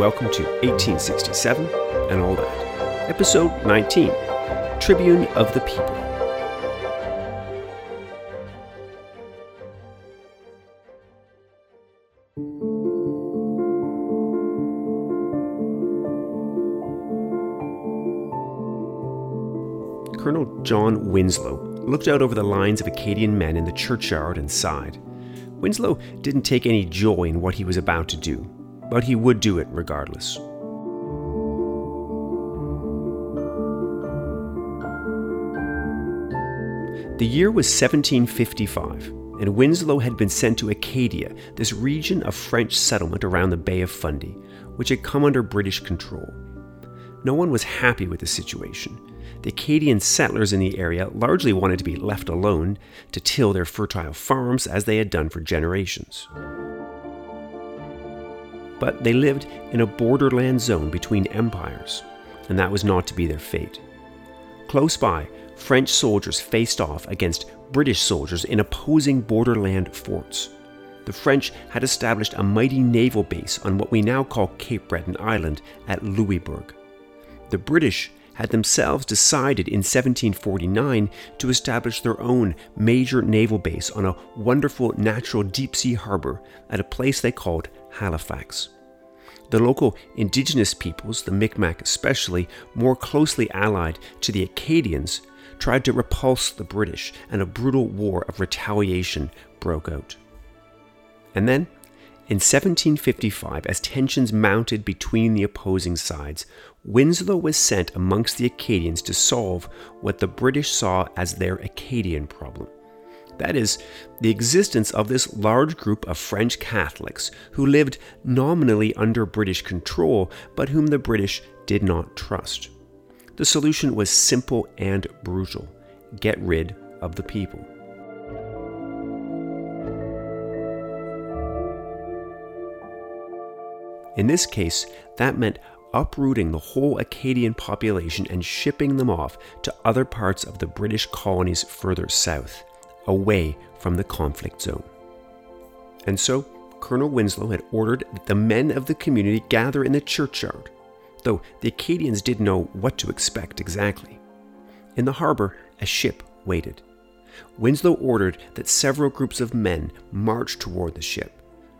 welcome to 1867 and all that. Episode 19 Tribune of the People. Colonel John Winslow looked out over the lines of Acadian men in the churchyard and sighed. Winslow didn't take any joy in what he was about to do, but he would do it regardless. The year was 1755, and Winslow had been sent to Acadia, this region of French settlement around the Bay of Fundy, which had come under British control. No one was happy with the situation. The Acadian settlers in the area largely wanted to be left alone to till their fertile farms as they had done for generations. But they lived in a borderland zone between empires, and that was not to be their fate. Close by, French soldiers faced off against British soldiers in opposing borderland forts. The French had established a mighty naval base on what we now call Cape Breton Island at Louisbourg. The British had themselves decided in 1749 to establish their own major naval base on a wonderful natural deep sea harbor at a place they called Halifax. The local indigenous peoples, the Micmac especially, more closely allied to the Acadians, tried to repulse the British, and a brutal war of retaliation broke out. And then, in 1755, as tensions mounted between the opposing sides, Winslow was sent amongst the Acadians to solve what the British saw as their Acadian problem. That is, the existence of this large group of French Catholics who lived nominally under British control, but whom the British did not trust. The solution was simple and brutal get rid of the people. In this case, that meant uprooting the whole Acadian population and shipping them off to other parts of the British colonies further south, away from the conflict zone. And so, Colonel Winslow had ordered that the men of the community gather in the churchyard though the Acadians didn't know what to expect exactly. In the harbor, a ship waited. Winslow ordered that several groups of men march toward the ship,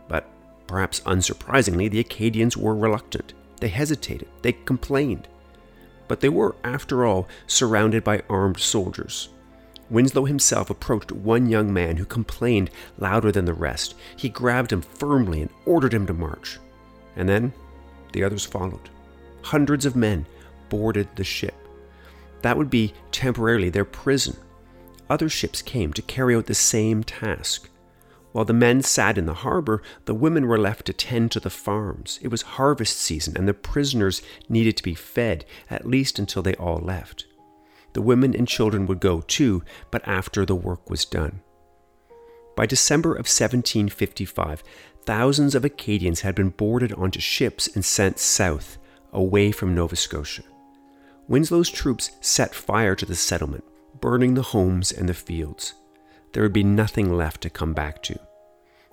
but perhaps unsurprisingly, the Acadians were reluctant. They hesitated, they complained. But they were, after all, surrounded by armed soldiers. Winslow himself approached one young man who complained louder than the rest. He grabbed him firmly and ordered him to march. And then the others followed hundreds of men boarded the ship. That would be temporarily their prison. Other ships came to carry out the same task. While the men sat in the harbor, the women were left to tend to the farms. It was harvest season, and the prisoners needed to be fed, at least until they all left. The women and children would go too, but after the work was done. By December of 1755, thousands of Acadians had been boarded onto ships and sent south, away from Nova Scotia. Winslow's troops set fire to the settlement, burning the homes and the fields. There would be nothing left to come back to.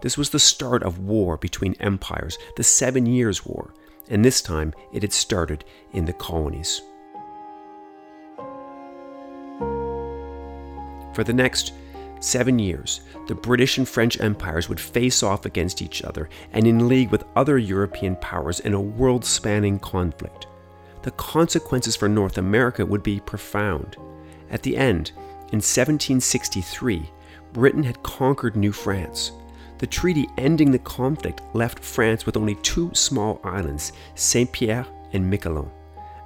This was the start of war between empires, the Seven Years' War, and this time it had started in the colonies. For the next seven years, the British and French empires would face off against each other and in league with other European powers in a world spanning conflict. The consequences for North America would be profound. At the end, in 1763, Britain had conquered New France. The treaty ending the conflict left France with only two small islands, Saint Pierre and Miquelon,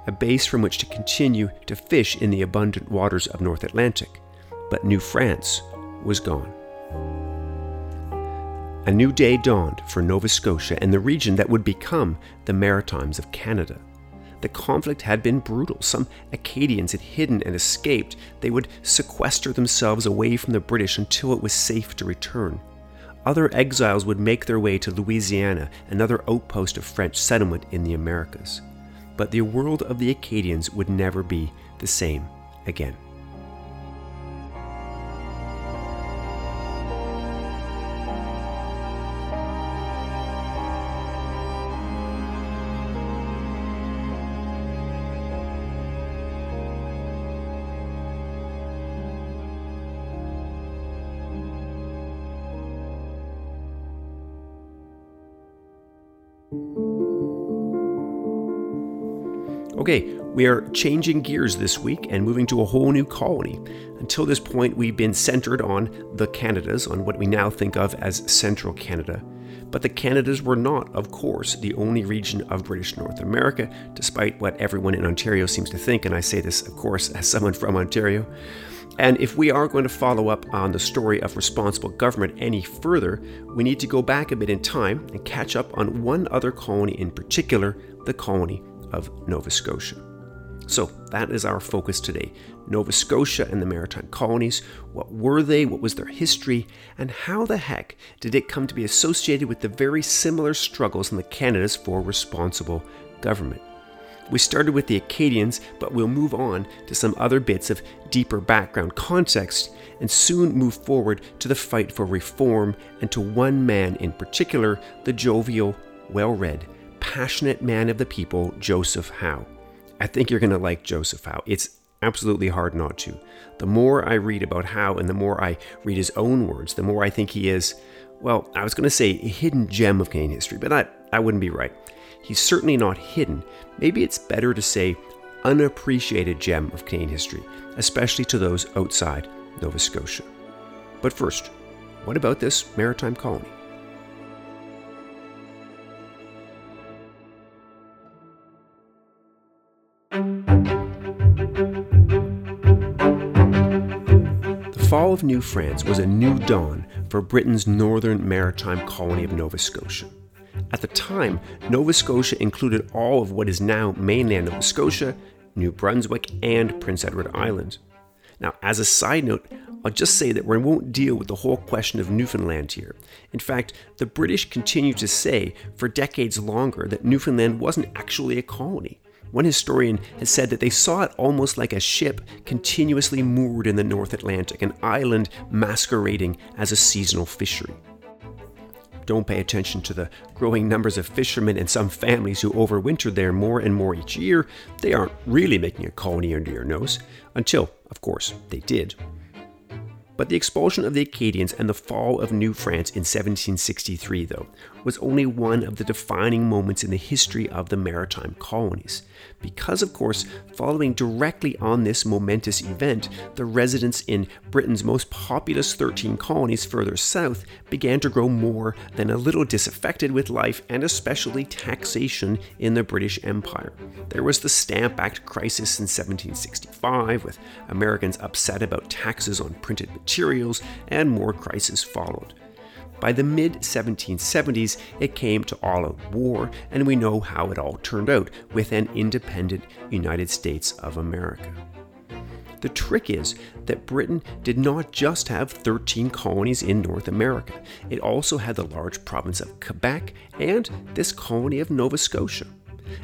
a base from which to continue to fish in the abundant waters of North Atlantic. But New France was gone. A new day dawned for Nova Scotia and the region that would become the Maritimes of Canada. The conflict had been brutal. Some Acadians had hidden and escaped. They would sequester themselves away from the British until it was safe to return. Other exiles would make their way to Louisiana, another outpost of French settlement in the Americas. But the world of the Acadians would never be the same again. Okay, we are changing gears this week and moving to a whole new colony. Until this point, we've been centered on the Canadas, on what we now think of as Central Canada. But the Canadas were not, of course, the only region of British North America, despite what everyone in Ontario seems to think, and I say this, of course, as someone from Ontario. And if we are going to follow up on the story of responsible government any further, we need to go back a bit in time and catch up on one other colony in particular, the colony of Nova Scotia. So that is our focus today Nova Scotia and the Maritime Colonies. What were they? What was their history? And how the heck did it come to be associated with the very similar struggles in the Canadas for responsible government? We started with the Acadians, but we'll move on to some other bits of deeper background context and soon move forward to the fight for reform and to one man in particular, the jovial, well read, passionate man of the people, Joseph Howe. I think you're going to like Joseph Howe. It's absolutely hard not to. The more I read about Howe and the more I read his own words, the more I think he is, well, I was going to say a hidden gem of Canadian history, but I, that wouldn't be right. He's certainly not hidden. Maybe it's better to say unappreciated gem of Canadian history, especially to those outside Nova Scotia. But first, what about this maritime colony? Fall of New France was a new dawn for Britain's northern maritime colony of Nova Scotia. At the time, Nova Scotia included all of what is now mainland Nova Scotia, New Brunswick, and Prince Edward Island. Now, as a side note, I'll just say that we won't deal with the whole question of Newfoundland here. In fact, the British continued to say for decades longer that Newfoundland wasn't actually a colony. One historian has said that they saw it almost like a ship continuously moored in the North Atlantic, an island masquerading as a seasonal fishery. Don't pay attention to the growing numbers of fishermen and some families who overwintered there more and more each year. They aren't really making a colony under your nose, until, of course, they did. But the expulsion of the Acadians and the fall of New France in 1763, though, was only one of the defining moments in the history of the maritime colonies. Because, of course, following directly on this momentous event, the residents in Britain's most populous 13 colonies further south began to grow more than a little disaffected with life and especially taxation in the British Empire. There was the Stamp Act crisis in 1765, with Americans upset about taxes on printed materials, and more crises followed. By the mid 1770s, it came to all out war, and we know how it all turned out with an independent United States of America. The trick is that Britain did not just have 13 colonies in North America, it also had the large province of Quebec and this colony of Nova Scotia.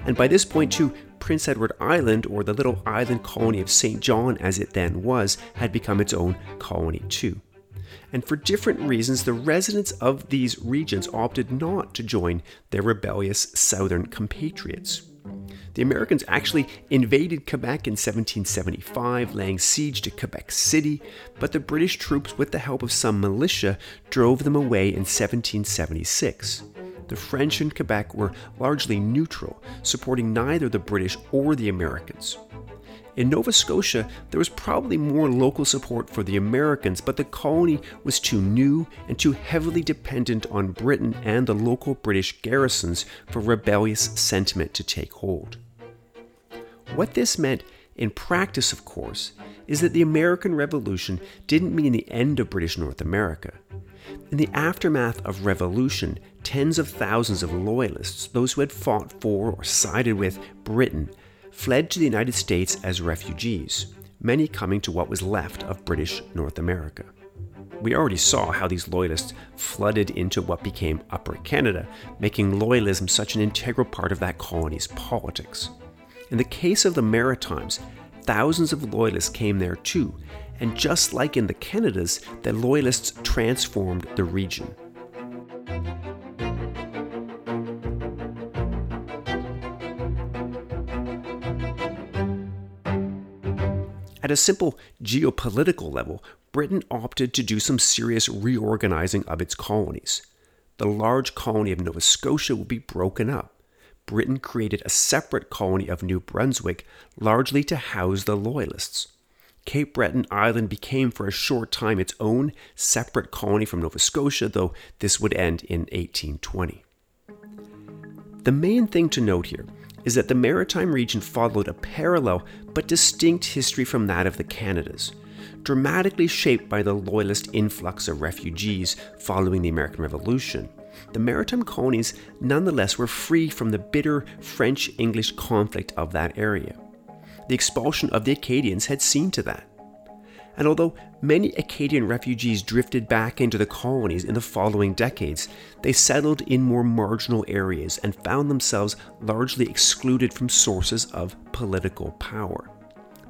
And by this point, too, Prince Edward Island, or the little island colony of St. John as it then was, had become its own colony, too and for different reasons, the residents of these regions opted not to join their rebellious southern compatriots. The Americans actually invaded Quebec in 1775, laying siege to Quebec City, but the British troops, with the help of some militia, drove them away in 1776. The French in Quebec were largely neutral, supporting neither the British or the Americans. In Nova Scotia, there was probably more local support for the Americans, but the colony was too new and too heavily dependent on Britain and the local British garrisons for rebellious sentiment to take hold. What this meant in practice, of course, is that the American Revolution didn't mean the end of British North America. In the aftermath of revolution, tens of thousands of loyalists, those who had fought for or sided with Britain, fled to the United States as refugees, many coming to what was left of British North America. We already saw how these loyalists flooded into what became Upper Canada, making loyalism such an integral part of that colony's politics. In the case of the Maritimes, thousands of loyalists came there too, and just like in the Canadas, the loyalists transformed the region. At a simple geopolitical level, Britain opted to do some serious reorganizing of its colonies. the large colony of Nova Scotia would be broken up. Britain created a separate colony of New Brunswick, largely to house the Loyalists. Cape Breton Island became for a short time its own separate colony from Nova Scotia, though this would end in 1820. The main thing to note here is that the maritime region followed a parallel but distinct history from that of the Canadas, dramatically shaped by the Loyalist influx of refugees following the American Revolution. The maritime colonies nonetheless were free from the bitter French English conflict of that area. The expulsion of the Acadians had seen to that. And although many Acadian refugees drifted back into the colonies in the following decades, they settled in more marginal areas and found themselves largely excluded from sources of political power.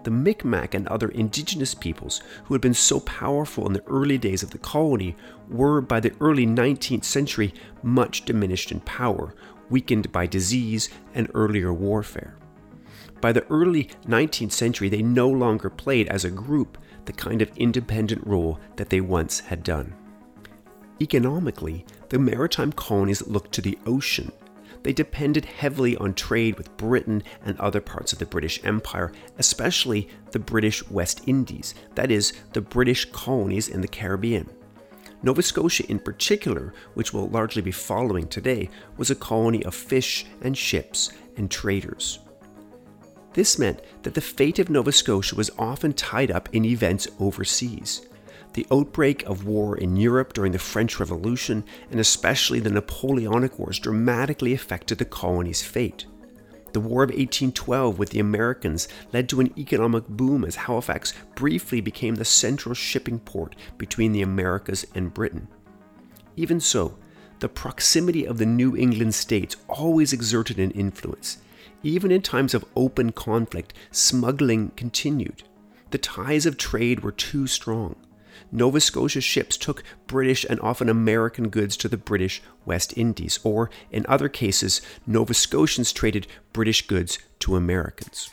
The Micmac and other indigenous peoples who had been so powerful in the early days of the colony were, by the early 19th century, much diminished in power, weakened by disease and earlier warfare. By the early 19th century, they no longer played as a group the kind of independent role that they once had done. Economically, the maritime colonies looked to the ocean. They depended heavily on trade with Britain and other parts of the British Empire, especially the British West Indies, that is, the British colonies in the Caribbean. Nova Scotia, in particular, which we'll largely be following today, was a colony of fish and ships and traders. This meant that the fate of Nova Scotia was often tied up in events overseas. The outbreak of war in Europe during the French Revolution, and especially the Napoleonic Wars, dramatically affected the colony's fate. The War of 1812 with the Americans led to an economic boom as Halifax briefly became the central shipping port between the Americas and Britain. Even so, the proximity of the New England states always exerted an influence. Even in times of open conflict, smuggling continued. The ties of trade were too strong. Nova Scotia ships took British and often American goods to the British West Indies, or in other cases, Nova Scotians traded British goods to Americans.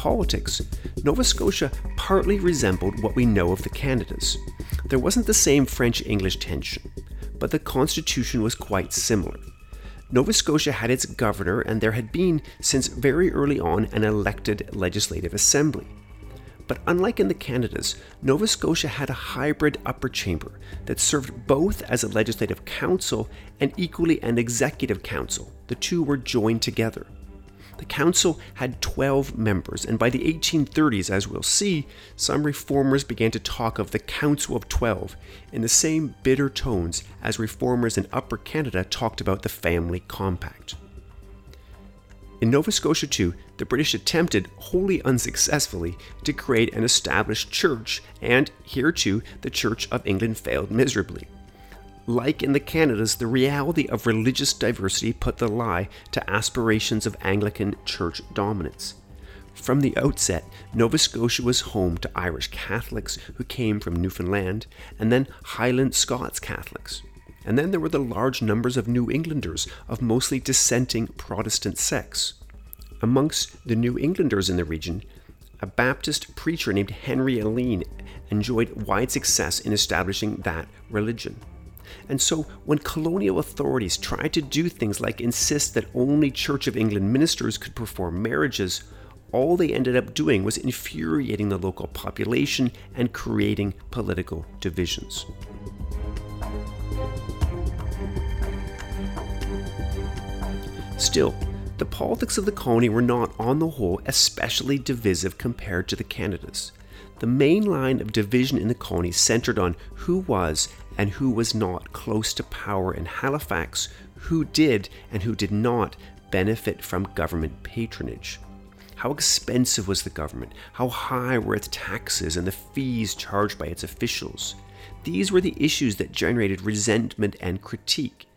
Politics, Nova Scotia partly resembled what we know of the Canadas. There wasn't the same French English tension, but the constitution was quite similar. Nova Scotia had its governor, and there had been, since very early on, an elected legislative assembly. But unlike in the Canadas, Nova Scotia had a hybrid upper chamber that served both as a legislative council and equally an executive council. The two were joined together. The council had 12 members, and by the 1830s, as we'll see, some reformers began to talk of the Council of Twelve in the same bitter tones as reformers in Upper Canada talked about the Family Compact. In Nova Scotia, too, the British attempted, wholly unsuccessfully, to create an established church, and here too, the Church of England failed miserably. Like in the Canadas, the reality of religious diversity put the lie to aspirations of Anglican church dominance. From the outset, Nova Scotia was home to Irish Catholics who came from Newfoundland, and then Highland Scots Catholics. And then there were the large numbers of New Englanders of mostly dissenting Protestant sects. Amongst the New Englanders in the region, a Baptist preacher named Henry Alline enjoyed wide success in establishing that religion. And so, when colonial authorities tried to do things like insist that only Church of England ministers could perform marriages, all they ended up doing was infuriating the local population and creating political divisions. Still, the politics of the colony were not, on the whole, especially divisive compared to the Canadas. The main line of division in the colony centered on who was and who was not close to power in Halifax, who did and who did not benefit from government patronage. How expensive was the government? How high were its taxes and the fees charged by its officials? These were the issues that generated resentment and critique.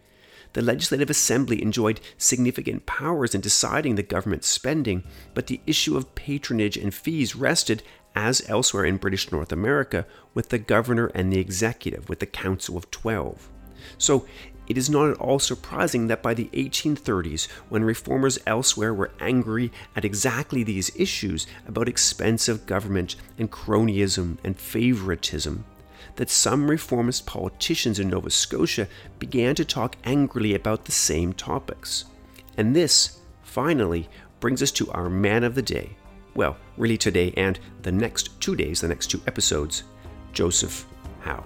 The Legislative Assembly enjoyed significant powers in deciding the government's spending, but the issue of patronage and fees rested as elsewhere in British North America, with the governor and the executive, with the Council of Twelve. So, it is not at all surprising that by the 1830s, when reformers elsewhere were angry at exactly these issues about expensive government and cronyism and favoritism, that some reformist politicians in Nova Scotia began to talk angrily about the same topics. And this, finally, brings us to our man of the day. Well, really today and the next two days, the next two episodes, Joseph Howe.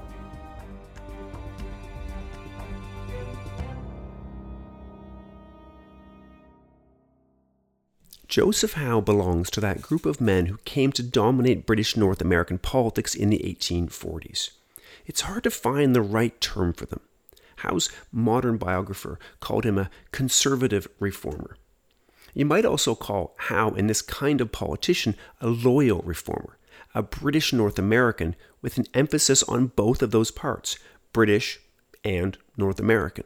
Joseph Howe belongs to that group of men who came to dominate British North American politics in the 1840s. It's hard to find the right term for them. Howe's modern biographer called him a conservative reformer. You might also call Howe and this kind of politician a loyal reformer, a British North American with an emphasis on both of those parts, British and North American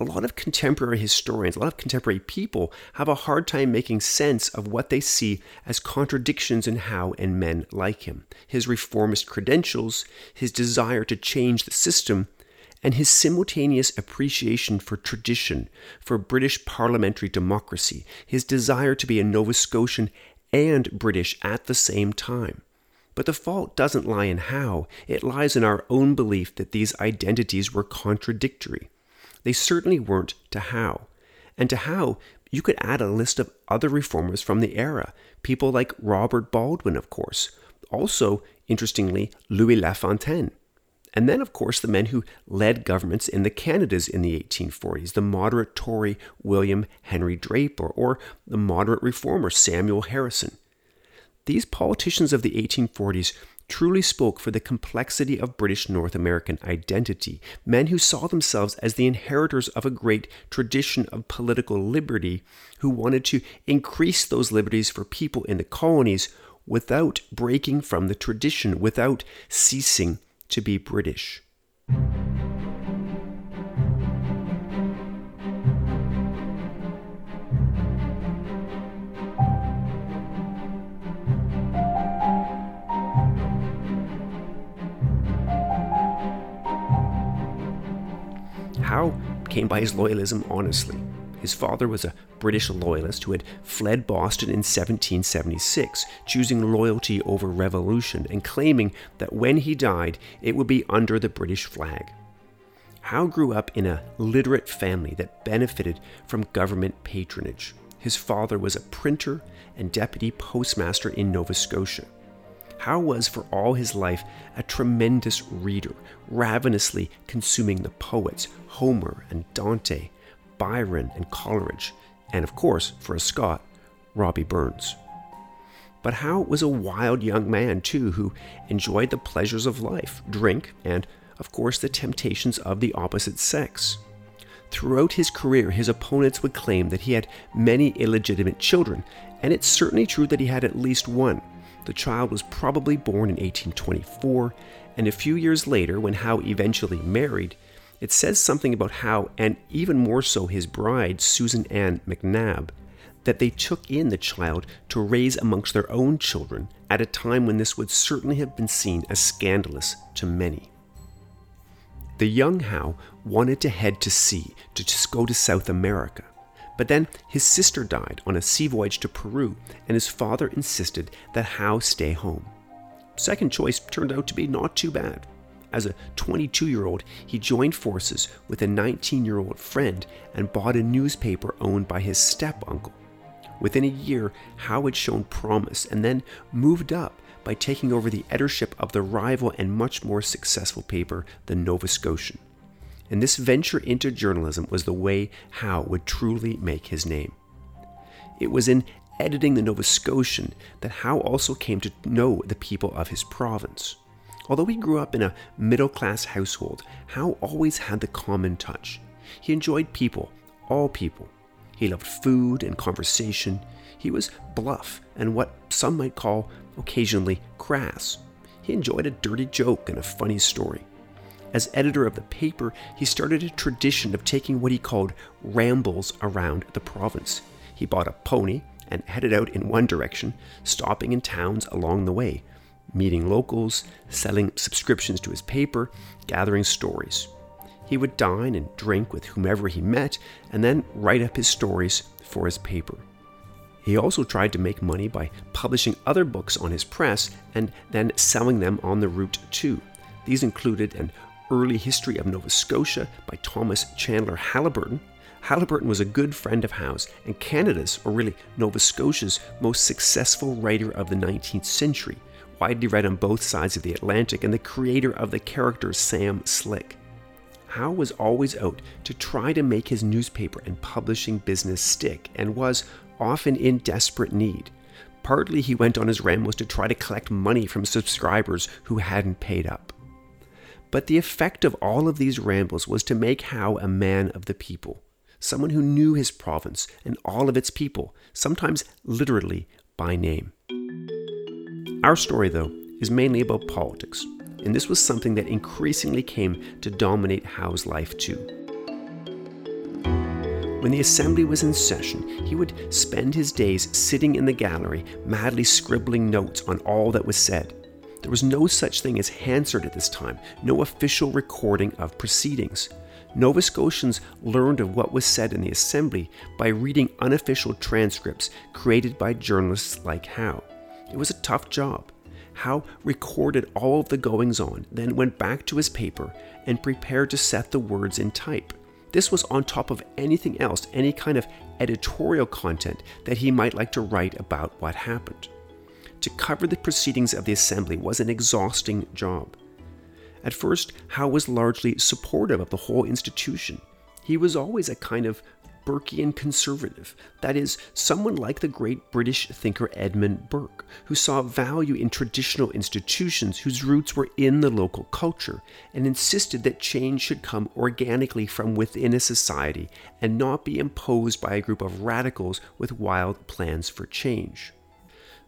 a lot of contemporary historians, a lot of contemporary people have a hard time making sense of what they see as contradictions in Howe and men like him. His reformist credentials, his desire to change the system, and his simultaneous appreciation for tradition, for British parliamentary democracy, his desire to be a Nova Scotian and British at the same time. But the fault doesn't lie in Howe, it lies in our own belief that these identities were contradictory. They certainly weren't to Howe. And to Howe, you could add a list of other reformers from the era, people like Robert Baldwin, of course. Also, interestingly, Louis LaFontaine. And then, of course, the men who led governments in the Canadas in the 1840s, the moderate Tory William Henry Draper, or the moderate reformer Samuel Harrison. These politicians of the 1840s truly spoke for the complexity of British North American identity, men who saw themselves as the inheritors of a great tradition of political liberty, who wanted to increase those liberties for people in the colonies without breaking from the tradition, without ceasing to be British. Howe came by his loyalism honestly. His father was a British loyalist who had fled Boston in 1776, choosing loyalty over revolution and claiming that when he died, it would be under the British flag. Howe grew up in a literate family that benefited from government patronage. His father was a printer and deputy postmaster in Nova Scotia. Howe was, for all his life, a tremendous reader, ravenously consuming the poets Homer and Dante, Byron and Coleridge, and of course, for a Scot, Robbie Burns. But Howe was a wild young man, too, who enjoyed the pleasures of life, drink, and, of course, the temptations of the opposite sex. Throughout his career, his opponents would claim that he had many illegitimate children, and it's certainly true that he had at least one. The child was probably born in 1824, and a few years later, when Howe eventually married, it says something about Howe, and even more so his bride, Susan Ann McNab, that they took in the child to raise amongst their own children at a time when this would certainly have been seen as scandalous to many. The young Howe wanted to head to sea, to just go to South America. But then his sister died on a sea voyage to Peru, and his father insisted that Howe stay home. Second choice turned out to be not too bad. As a 22 year old, he joined forces with a 19 year old friend and bought a newspaper owned by his step uncle. Within a year, Howe had shown promise and then moved up by taking over the editorship of the rival and much more successful paper, The Nova Scotian and this venture into journalism was the way Howe would truly make his name. It was in editing the Nova Scotian that Howe also came to know the people of his province. Although he grew up in a middle class household, Howe always had the common touch. He enjoyed people, all people. He loved food and conversation. He was bluff and what some might call occasionally crass. He enjoyed a dirty joke and a funny story. As editor of the paper, he started a tradition of taking what he called rambles around the province. He bought a pony and headed out in one direction, stopping in towns along the way, meeting locals, selling subscriptions to his paper, gathering stories. He would dine and drink with whomever he met, and then write up his stories for his paper. He also tried to make money by publishing other books on his press and then selling them on the route too. These included an early history of Nova Scotia by Thomas Chandler Haliburton. Haliburton was a good friend of Howe's and Canada's, or really Nova Scotia's, most successful writer of the 19th century, widely read on both sides of the Atlantic, and the creator of the character Sam Slick. Howe was always out to try to make his newspaper and publishing business stick and was often in desperate need. Partly he went on his rambles to try to collect money from subscribers who hadn't paid up. But the effect of all of these rambles was to make Howe a man of the people, someone who knew his province and all of its people, sometimes literally by name. Our story, though, is mainly about politics, and this was something that increasingly came to dominate Howe's life too. When the assembly was in session, he would spend his days sitting in the gallery, madly scribbling notes on all that was said. There was no such thing as Hansard at this time, no official recording of proceedings. Nova Scotians learned of what was said in the assembly by reading unofficial transcripts created by journalists like Howe. It was a tough job. Howe recorded all of the goings on, then went back to his paper and prepared to set the words in type. This was on top of anything else, any kind of editorial content that he might like to write about what happened. To cover the proceedings of the assembly was an exhausting job. At first, Howe was largely supportive of the whole institution. He was always a kind of Burkean conservative, that is, someone like the great British thinker Edmund Burke, who saw value in traditional institutions whose roots were in the local culture, and insisted that change should come organically from within a society and not be imposed by a group of radicals with wild plans for change.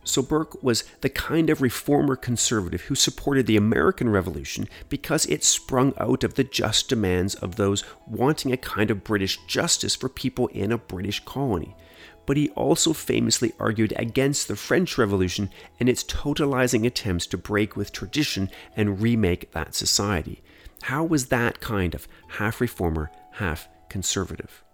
So Burke was the kind of reformer conservative who supported the American Revolution because it sprung out of the just demands of those wanting a kind of British justice for people in a British colony. But he also famously argued against the French Revolution and its totalizing attempts to break with tradition and remake that society. Howe was that kind of half reformer, half conservative?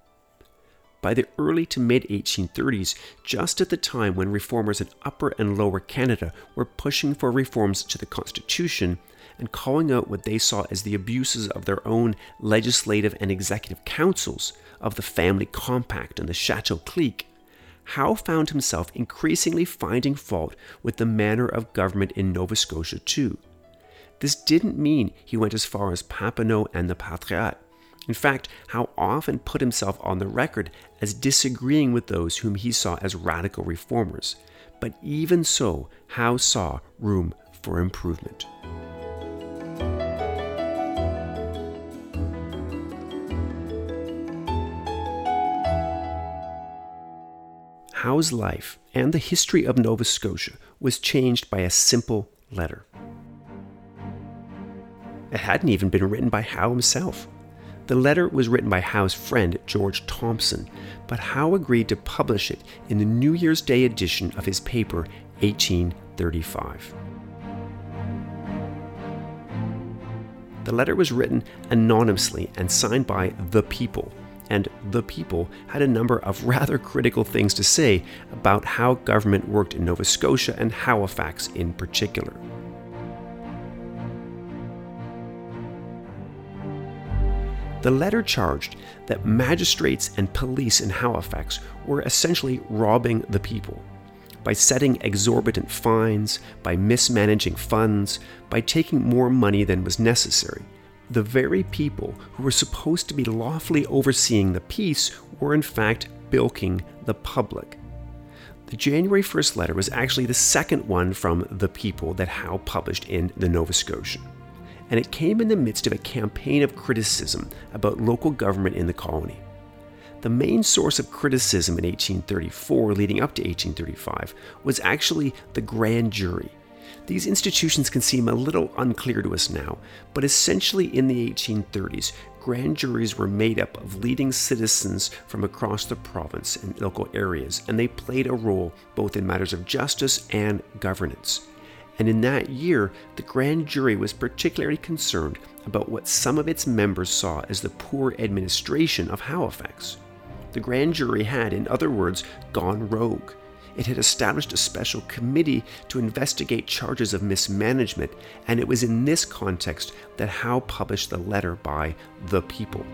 By the early to mid 1830s, just at the time when reformers in Upper and Lower Canada were pushing for reforms to the Constitution and calling out what they saw as the abuses of their own legislative and executive councils, of the Family Compact and the Chateau Clique, Howe found himself increasingly finding fault with the manner of government in Nova Scotia, too. This didn't mean he went as far as Papineau and the Patriotes. In fact, Howe often put himself on the record as disagreeing with those whom he saw as radical reformers. But even so, Howe saw room for improvement. Howe's life and the history of Nova Scotia was changed by a simple letter. It hadn't even been written by Howe himself. The letter was written by Howe's friend George Thompson, but Howe agreed to publish it in the New Year's Day edition of his paper 1835. The letter was written anonymously and signed by the people, and the people had a number of rather critical things to say about how government worked in Nova Scotia and Halifax in particular. The letter charged that magistrates and police in Halifax were essentially robbing the people by setting exorbitant fines, by mismanaging funds, by taking more money than was necessary. The very people who were supposed to be lawfully overseeing the peace were in fact bilking the public. The January 1st letter was actually the second one from the people that Howe published in the Nova Scotian and it came in the midst of a campaign of criticism about local government in the colony. The main source of criticism in 1834 leading up to 1835 was actually the grand jury. These institutions can seem a little unclear to us now, but essentially in the 1830s, grand juries were made up of leading citizens from across the province and local areas, and they played a role both in matters of justice and governance and in that year, the grand jury was particularly concerned about what some of its members saw as the poor administration of Halifax. The grand jury had, in other words, gone rogue. It had established a special committee to investigate charges of mismanagement, and it was in this context that Howe published the letter by The People.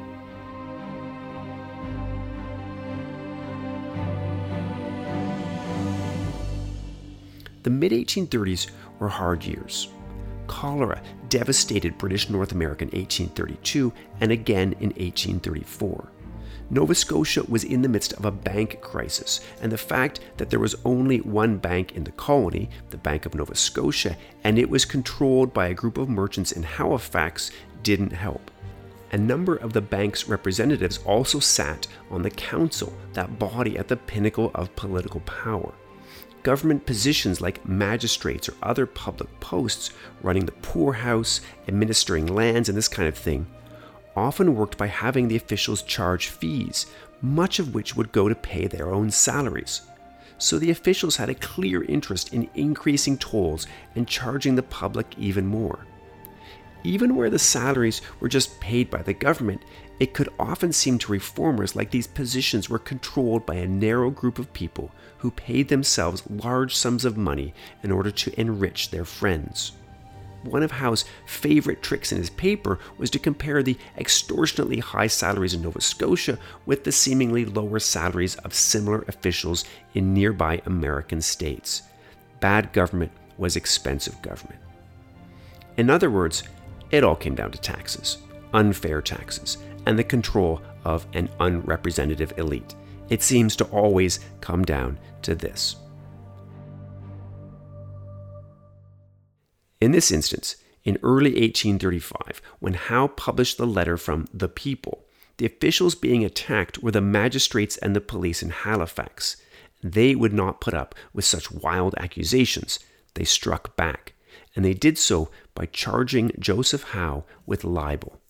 The mid 1830s were hard years. Cholera devastated British North America in 1832 and again in 1834. Nova Scotia was in the midst of a bank crisis, and the fact that there was only one bank in the colony, the Bank of Nova Scotia, and it was controlled by a group of merchants in Halifax didn't help. A number of the bank's representatives also sat on the council, that body at the pinnacle of political power government positions like magistrates or other public posts, running the poorhouse, administering lands, and this kind of thing, often worked by having the officials charge fees, much of which would go to pay their own salaries. So the officials had a clear interest in increasing tolls and charging the public even more. Even where the salaries were just paid by the government, it could often seem to reformers like these positions were controlled by a narrow group of people who paid themselves large sums of money in order to enrich their friends. One of Howe's favorite tricks in his paper was to compare the extortionately high salaries in Nova Scotia with the seemingly lower salaries of similar officials in nearby American states. Bad government was expensive government. In other words, it all came down to taxes, unfair taxes, and the control of an unrepresentative elite. It seems to always come down to this. In this instance, in early 1835, when Howe published the letter from The People, the officials being attacked were the magistrates and the police in Halifax. They would not put up with such wild accusations. They struck back, and they did so by charging Joseph Howe with libel.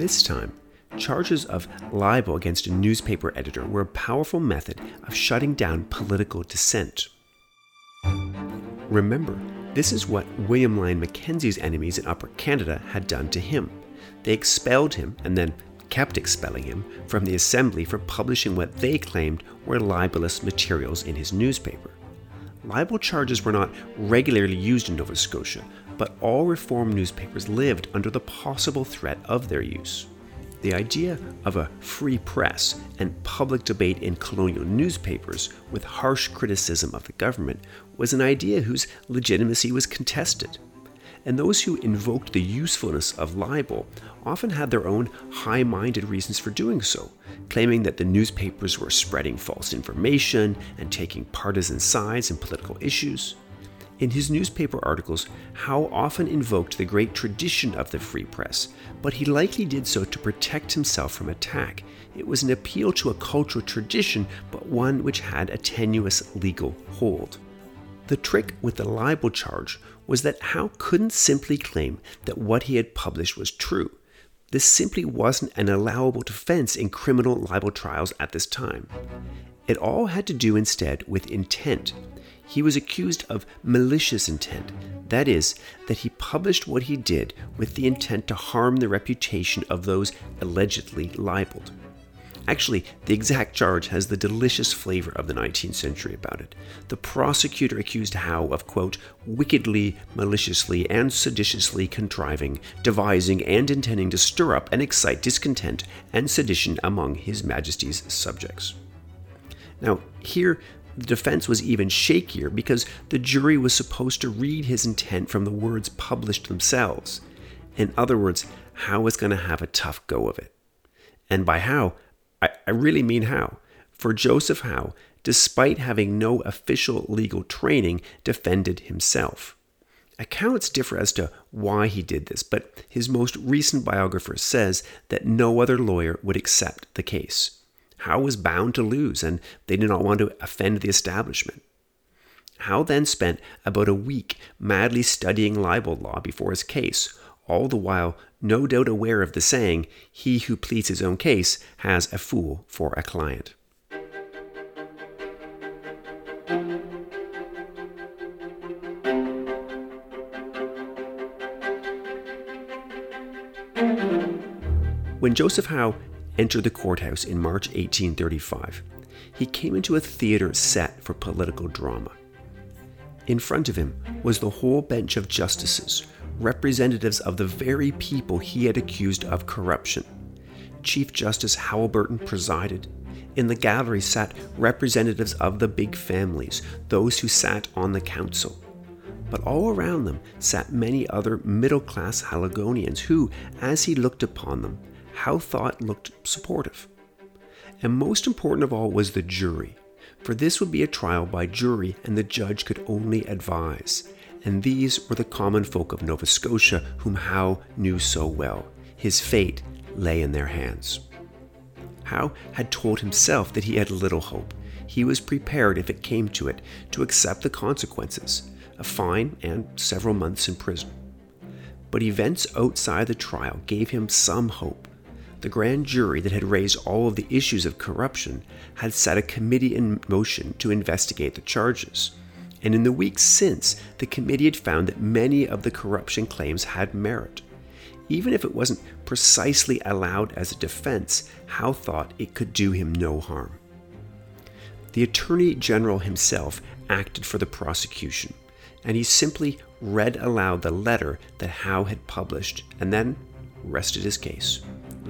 This time, charges of libel against a newspaper editor were a powerful method of shutting down political dissent. Remember, this is what William Lyon Mackenzie's enemies in Upper Canada had done to him. They expelled him and then kept expelling him from the assembly for publishing what they claimed were libelous materials in his newspaper. Libel charges were not regularly used in Nova Scotia, but all reform newspapers lived under the possible threat of their use. The idea of a free press and public debate in colonial newspapers with harsh criticism of the government was an idea whose legitimacy was contested. And those who invoked the usefulness of libel often had their own high minded reasons for doing so, claiming that the newspapers were spreading false information and taking partisan sides in political issues. In his newspaper articles, Howe often invoked the great tradition of the free press, but he likely did so to protect himself from attack. It was an appeal to a cultural tradition, but one which had a tenuous legal hold. The trick with the libel charge was that Howe couldn't simply claim that what he had published was true. This simply wasn't an allowable defense in criminal libel trials at this time. It all had to do instead with intent he was accused of malicious intent. That is, that he published what he did with the intent to harm the reputation of those allegedly libeled. Actually, the exact charge has the delicious flavor of the 19th century about it. The prosecutor accused Howe of, quote, wickedly, maliciously, and seditiously contriving, devising, and intending to stir up and excite discontent and sedition among His Majesty's subjects. Now, here the defense was even shakier because the jury was supposed to read his intent from the words published themselves. In other words, Howe was going to have a tough go of it. And by Howe, I, I really mean Howe. For Joseph Howe, despite having no official legal training, defended himself. Accounts differ as to why he did this, but his most recent biographer says that no other lawyer would accept the case. Howe was bound to lose, and they did not want to offend the establishment. Howe then spent about a week madly studying libel law before his case, all the while no doubt aware of the saying, he who pleads his own case has a fool for a client. When Joseph Howe entered the courthouse in March 1835, he came into a theater set for political drama. In front of him was the whole bench of justices, representatives of the very people he had accused of corruption. Chief Justice Halliburton presided. In the gallery sat representatives of the big families, those who sat on the council. But all around them sat many other middle class Haligonians who, as he looked upon them, Howe thought looked supportive. And most important of all was the jury, for this would be a trial by jury and the judge could only advise. And these were the common folk of Nova Scotia whom Howe knew so well. His fate lay in their hands. Howe had told himself that he had little hope. He was prepared, if it came to it, to accept the consequences a fine and several months in prison. But events outside the trial gave him some hope the grand jury that had raised all of the issues of corruption had set a committee in motion to investigate the charges. And in the weeks since, the committee had found that many of the corruption claims had merit. Even if it wasn't precisely allowed as a defense, Howe thought it could do him no harm. The Attorney General himself acted for the prosecution, and he simply read aloud the letter that Howe had published and then rested his case.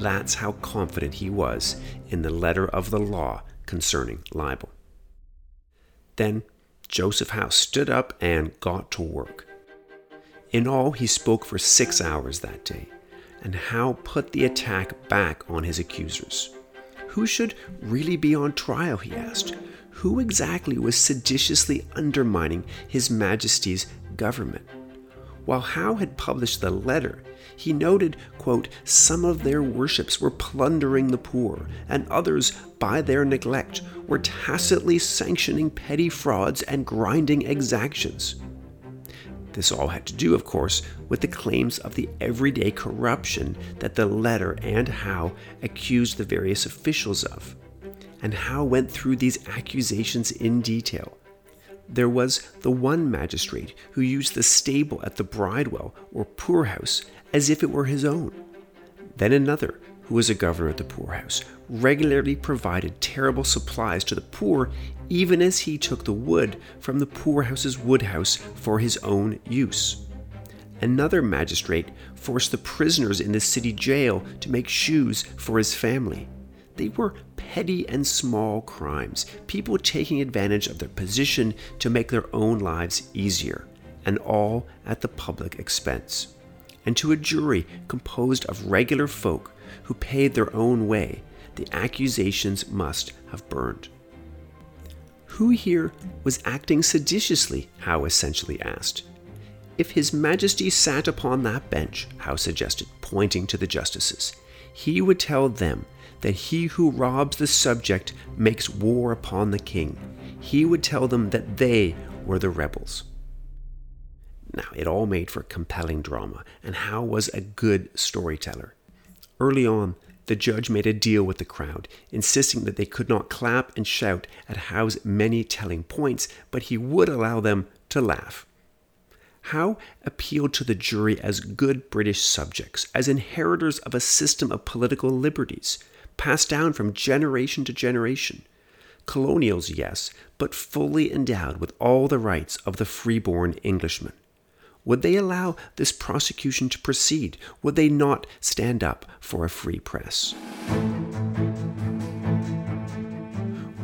That's how confident he was in the letter of the law concerning libel. Then Joseph Howe stood up and got to work. In all, he spoke for six hours that day, and Howe put the attack back on his accusers. Who should really be on trial, he asked. Who exactly was seditiously undermining His Majesty's government? While Howe had published the letter, he noted, quote, some of their worships were plundering the poor, and others, by their neglect, were tacitly sanctioning petty frauds and grinding exactions. This all had to do, of course, with the claims of the everyday corruption that the letter and Howe accused the various officials of. And Howe went through these accusations in detail. There was the one magistrate who used the stable at the Bridewell or poorhouse as if it were his own. Then another, who was a governor at the poorhouse, regularly provided terrible supplies to the poor, even as he took the wood from the poorhouse's woodhouse for his own use. Another magistrate forced the prisoners in the city jail to make shoes for his family. They were petty and small crimes, people taking advantage of their position to make their own lives easier, and all at the public expense and to a jury composed of regular folk who paid their own way, the accusations must have burned. Who here was acting seditiously? Howe essentially asked. If His Majesty sat upon that bench, Howe suggested, pointing to the justices, he would tell them that he who robs the subject makes war upon the king. He would tell them that they were the rebels. Now, it all made for compelling drama, and Howe was a good storyteller. Early on, the judge made a deal with the crowd, insisting that they could not clap and shout at Howe's many telling points, but he would allow them to laugh. Howe appealed to the jury as good British subjects, as inheritors of a system of political liberties, passed down from generation to generation. Colonials, yes, but fully endowed with all the rights of the freeborn Englishman. Would they allow this prosecution to proceed? Would they not stand up for a free press?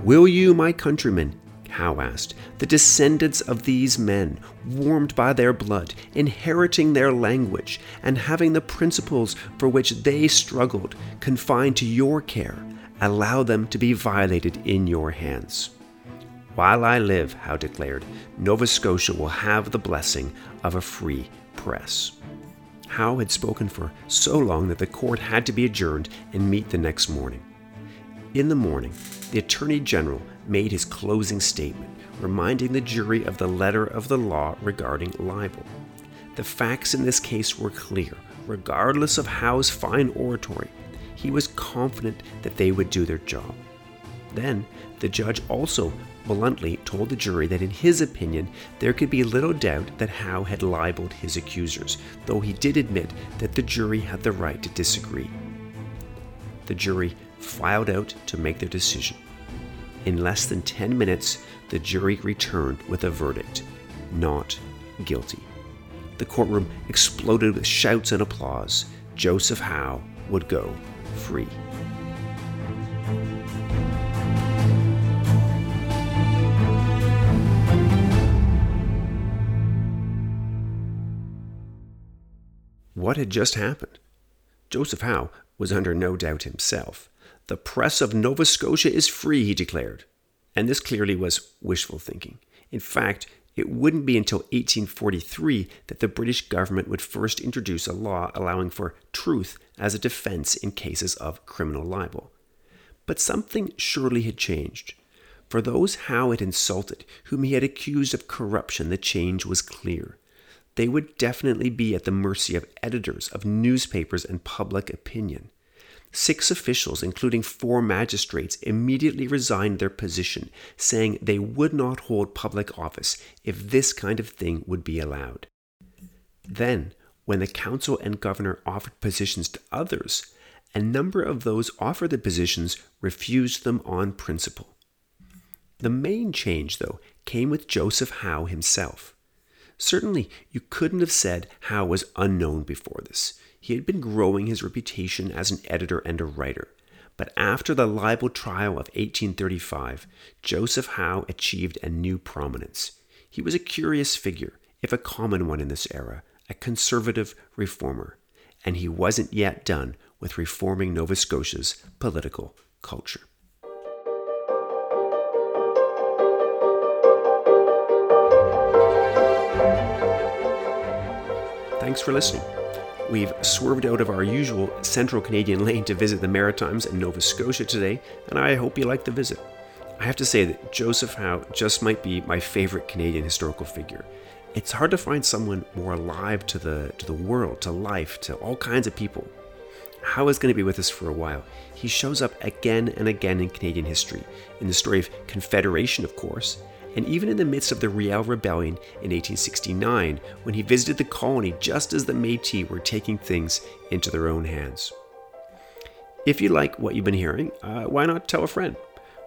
Will you, my countrymen, Howe asked, the descendants of these men, warmed by their blood, inheriting their language, and having the principles for which they struggled confined to your care, allow them to be violated in your hands? While I live, Howe declared, Nova Scotia will have the blessing of a free press. Howe had spoken for so long that the court had to be adjourned and meet the next morning. In the morning, the Attorney General made his closing statement, reminding the jury of the letter of the law regarding libel. The facts in this case were clear. regardless of Howe's fine oratory, he was confident that they would do their job. Then, the judge also bluntly told the jury that, in his opinion, there could be little doubt that Howe had libeled his accusers, though he did admit that the jury had the right to disagree. The jury filed out to make their decision. In less than 10 minutes, the jury returned with a verdict not guilty. The courtroom exploded with shouts and applause. Joseph Howe would go free. What had just happened? Joseph Howe was under no doubt himself. The press of Nova Scotia is free, he declared. And this clearly was wishful thinking. In fact, it wouldn't be until 1843 that the British government would first introduce a law allowing for truth as a defense in cases of criminal libel. But something surely had changed. For those Howe had insulted, whom he had accused of corruption, the change was clear. They would definitely be at the mercy of editors, of newspapers, and public opinion. Six officials, including four magistrates, immediately resigned their position, saying they would not hold public office if this kind of thing would be allowed. Then, when the council and governor offered positions to others, a number of those offered the positions refused them on principle. The main change, though, came with Joseph Howe himself. Certainly, you couldn't have said Howe was unknown before this. He had been growing his reputation as an editor and a writer. But after the libel trial of 1835, Joseph Howe achieved a new prominence. He was a curious figure, if a common one in this era, a conservative reformer. And he wasn't yet done with reforming Nova Scotia's political culture. Thanks for listening. We've swerved out of our usual central Canadian lane to visit the Maritimes and Nova Scotia today, and I hope you like the visit. I have to say that Joseph Howe just might be my favorite Canadian historical figure. It's hard to find someone more alive to the to the world, to life, to all kinds of people. Howe is going to be with us for a while. He shows up again and again in Canadian history, in the story of Confederation, of course, and even in the midst of the Riel Rebellion in 1869, when he visited the colony just as the Metis were taking things into their own hands. If you like what you've been hearing, uh, why not tell a friend?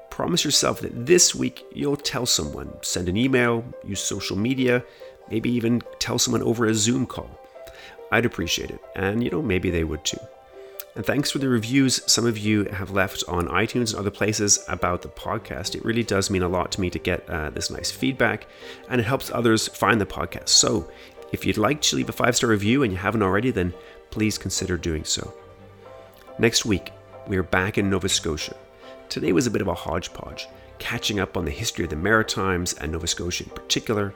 Promise yourself that this week you'll tell someone, send an email, use social media, maybe even tell someone over a Zoom call. I'd appreciate it, and you know, maybe they would too. And thanks for the reviews some of you have left on iTunes and other places about the podcast. It really does mean a lot to me to get uh, this nice feedback, and it helps others find the podcast. So if you'd like to leave a five star review and you haven't already, then please consider doing so. Next week, we are back in Nova Scotia. Today was a bit of a hodgepodge, catching up on the history of the Maritimes and Nova Scotia in particular.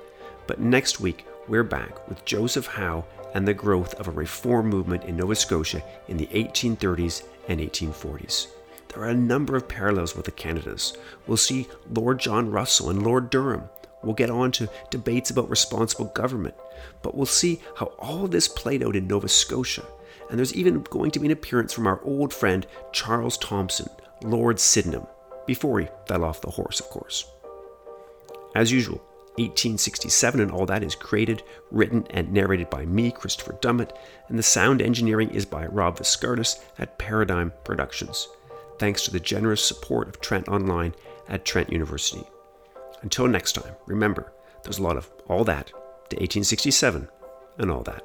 But next week, we're back with Joseph Howe and the growth of a reform movement in Nova Scotia in the 1830s and 1840s. There are a number of parallels with the Canadas. We'll see Lord John Russell and Lord Durham. We'll get on to debates about responsible government. But we'll see how all of this played out in Nova Scotia. And there's even going to be an appearance from our old friend Charles Thomson, Lord Sydenham, before he fell off the horse, of course. As usual, 1867 and all that is created, written, and narrated by me, Christopher Dummitt, and the sound engineering is by Rob Viscardis at Paradigm Productions. Thanks to the generous support of Trent Online at Trent University. Until next time, remember, there's a lot of all that to 1867 and all that.